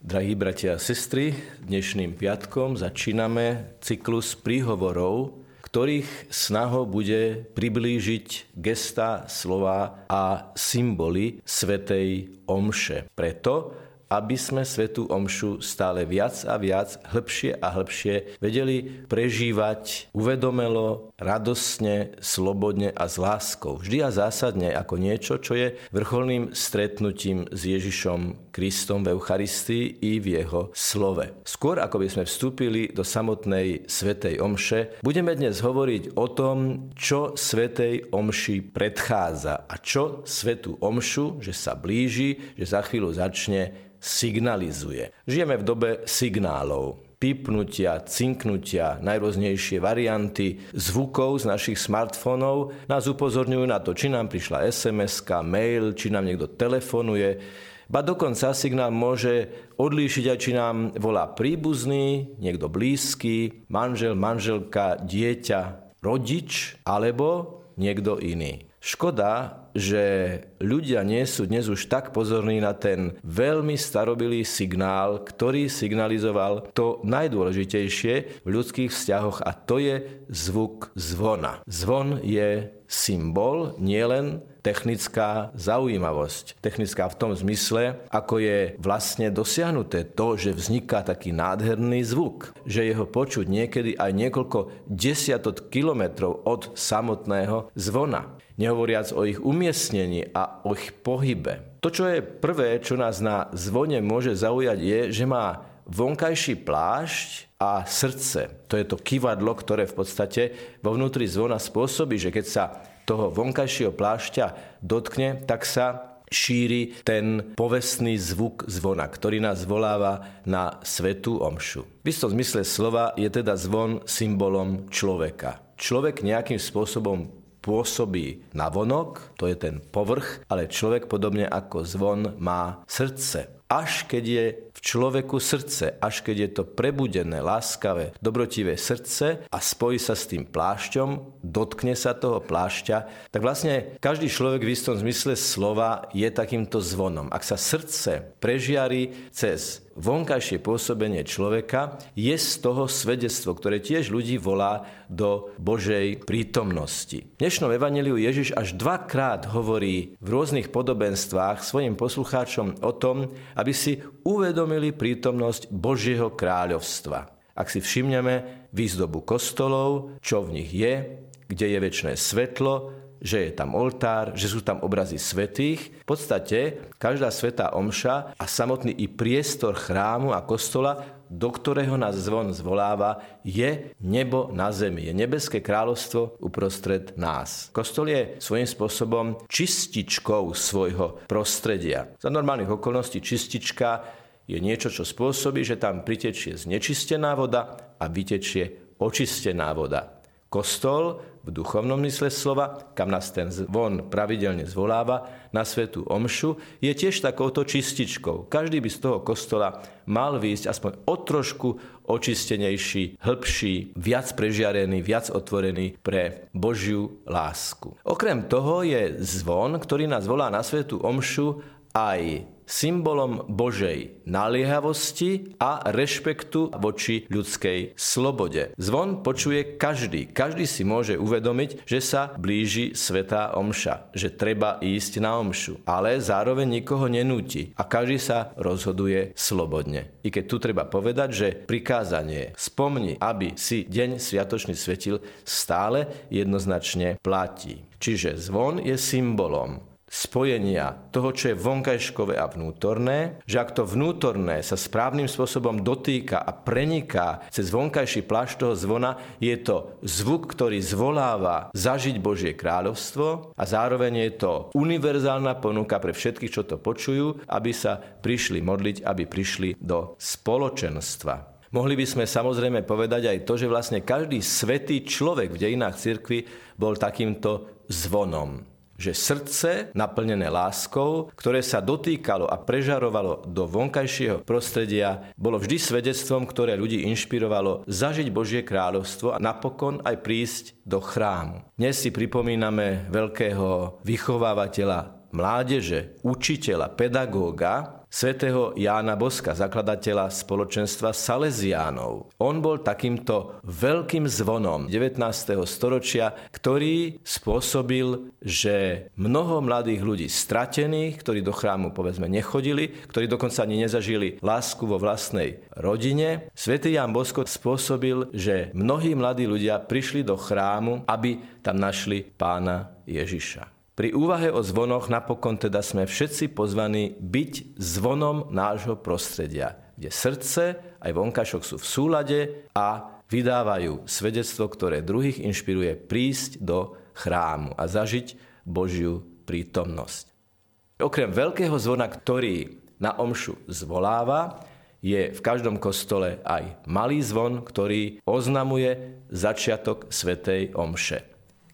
Drahí bratia a sestry, dnešným piatkom začíname cyklus príhovorov, ktorých snahou bude priblížiť gesta, slova a symboly Svetej Omše. Preto, aby sme Svetú Omšu stále viac a viac, hĺbšie a hĺbšie vedeli prežívať uvedomelo, radosne, slobodne a s láskou. Vždy a zásadne ako niečo, čo je vrcholným stretnutím s Ježišom Kristom v Eucharistii i v jeho slove. Skôr ako by sme vstúpili do samotnej Svetej Omše, budeme dnes hovoriť o tom, čo Svetej Omši predchádza a čo Svetú Omšu, že sa blíži, že za chvíľu začne signalizuje. Žijeme v dobe signálov pipnutia, cinknutia, najrôznejšie varianty zvukov z našich smartfónov nás upozorňujú na to, či nám prišla sms mail, či nám niekto telefonuje. Ba dokonca signál môže odlíšiť aj, či nám volá príbuzný, niekto blízky, manžel, manželka, dieťa, rodič alebo niekto iný. Škoda, že ľudia nie sú dnes už tak pozorní na ten veľmi starobilý signál, ktorý signalizoval to najdôležitejšie v ľudských vzťahoch a to je zvuk zvona. Zvon je symbol, nielen technická zaujímavosť. Technická v tom zmysle, ako je vlastne dosiahnuté to, že vzniká taký nádherný zvuk, že jeho počuť niekedy aj niekoľko desiatok kilometrov od samotného zvona nehovoriac o ich umiestnení a o ich pohybe. To, čo je prvé, čo nás na zvone môže zaujať, je, že má vonkajší plášť a srdce. To je to kivadlo, ktoré v podstate vo vnútri zvona spôsobí, že keď sa toho vonkajšieho plášťa dotkne, tak sa šíri ten povestný zvuk zvona, ktorý nás voláva na svetú omšu. V istom zmysle slova je teda zvon symbolom človeka. Človek nejakým spôsobom pôsobí na vonok, to je ten povrch, ale človek podobne ako zvon má srdce. Až keď je v človeku srdce, až keď je to prebudené, láskavé, dobrotivé srdce a spojí sa s tým plášťom, dotkne sa toho plášťa, tak vlastne každý človek v istom zmysle slova je takýmto zvonom. Ak sa srdce prežiari cez vonkajšie pôsobenie človeka je z toho svedectvo, ktoré tiež ľudí volá do Božej prítomnosti. V dnešnom evaneliu Ježiš až dvakrát hovorí v rôznych podobenstvách svojim poslucháčom o tom, aby si uvedomili prítomnosť Božieho kráľovstva. Ak si všimneme výzdobu kostolov, čo v nich je, kde je väčšie svetlo, že je tam oltár, že sú tam obrazy svetých. V podstate každá svetá omša a samotný i priestor chrámu a kostola, do ktorého nás zvon zvoláva, je nebo na zemi. Je nebeské kráľovstvo uprostred nás. Kostol je svojím spôsobom čističkou svojho prostredia. Za normálnych okolností čistička je niečo, čo spôsobí, že tam pritečie znečistená voda a vytečie očistená voda. Kostol v duchovnom mysle slova, kam nás ten zvon pravidelne zvoláva, na svetú omšu, je tiež takouto čističkou. Každý by z toho kostola mal výjsť aspoň o trošku očistenejší, hĺbší, viac prežiarený, viac otvorený pre Božiu lásku. Okrem toho je zvon, ktorý nás volá na svetú omšu, aj symbolom Božej naliehavosti a rešpektu voči ľudskej slobode. Zvon počuje každý. Každý si môže uvedomiť, že sa blíži Svetá Omša, že treba ísť na Omšu, ale zároveň nikoho nenúti a každý sa rozhoduje slobodne. I keď tu treba povedať, že prikázanie spomni, aby si deň sviatočný svetil stále jednoznačne platí. Čiže zvon je symbolom spojenia toho, čo je vonkajškové a vnútorné, že ak to vnútorné sa správnym spôsobom dotýka a preniká cez vonkajší plášť toho zvona, je to zvuk, ktorý zvoláva zažiť Božie kráľovstvo a zároveň je to univerzálna ponuka pre všetkých, čo to počujú, aby sa prišli modliť, aby prišli do spoločenstva. Mohli by sme samozrejme povedať aj to, že vlastne každý svetý človek v dejinách cirkvi bol takýmto zvonom že srdce naplnené láskou, ktoré sa dotýkalo a prežarovalo do vonkajšieho prostredia, bolo vždy svedectvom, ktoré ľudí inšpirovalo zažiť Božie kráľovstvo a napokon aj prísť do chrámu. Dnes si pripomíname veľkého vychovávateľa mládeže, učiteľa, pedagóga, svätého Jána Boska, zakladateľa spoločenstva Salesiánov. On bol takýmto veľkým zvonom 19. storočia, ktorý spôsobil, že mnoho mladých ľudí stratených, ktorí do chrámu povedzme nechodili, ktorí dokonca ani nezažili lásku vo vlastnej rodine, svätý Ján Bosko spôsobil, že mnohí mladí ľudia prišli do chrámu, aby tam našli pána Ježiša. Pri úvahe o zvonoch napokon teda sme všetci pozvaní byť zvonom nášho prostredia, kde srdce aj vonkašok sú v súlade a vydávajú svedectvo, ktoré druhých inšpiruje prísť do chrámu a zažiť Božiu prítomnosť. Okrem veľkého zvona, ktorý na omšu zvoláva, je v každom kostole aj malý zvon, ktorý oznamuje začiatok Svetej omše.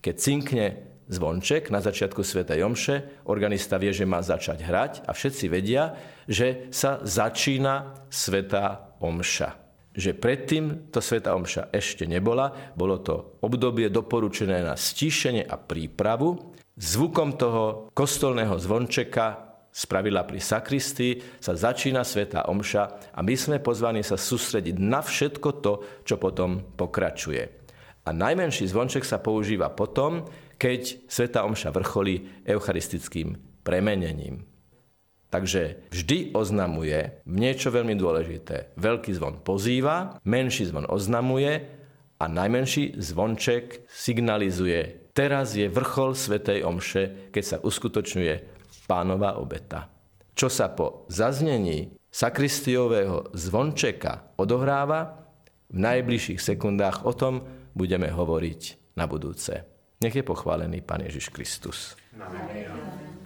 Keď cinkne zvonček na začiatku Sv. Jomše, organista vie, že má začať hrať a všetci vedia, že sa začína Sveta Omša. Že predtým to Sveta Omša ešte nebola, bolo to obdobie doporučené na stíšenie a prípravu. Zvukom toho kostolného zvončeka spravila pri sakristii, sa začína Sveta Omša a my sme pozvaní sa sústrediť na všetko to, čo potom pokračuje. A najmenší zvonček sa používa potom, keď Sveta Omša vrcholí eucharistickým premenením. Takže vždy oznamuje niečo veľmi dôležité. Veľký zvon pozýva, menší zvon oznamuje a najmenší zvonček signalizuje. Teraz je vrchol Svetej Omše, keď sa uskutočňuje pánova obeta. Čo sa po zaznení sakristiového zvončeka odohráva, v najbližších sekundách o tom budeme hovoriť na budúce. Nech je pochválený Pán Ježiš Kristus. Amen.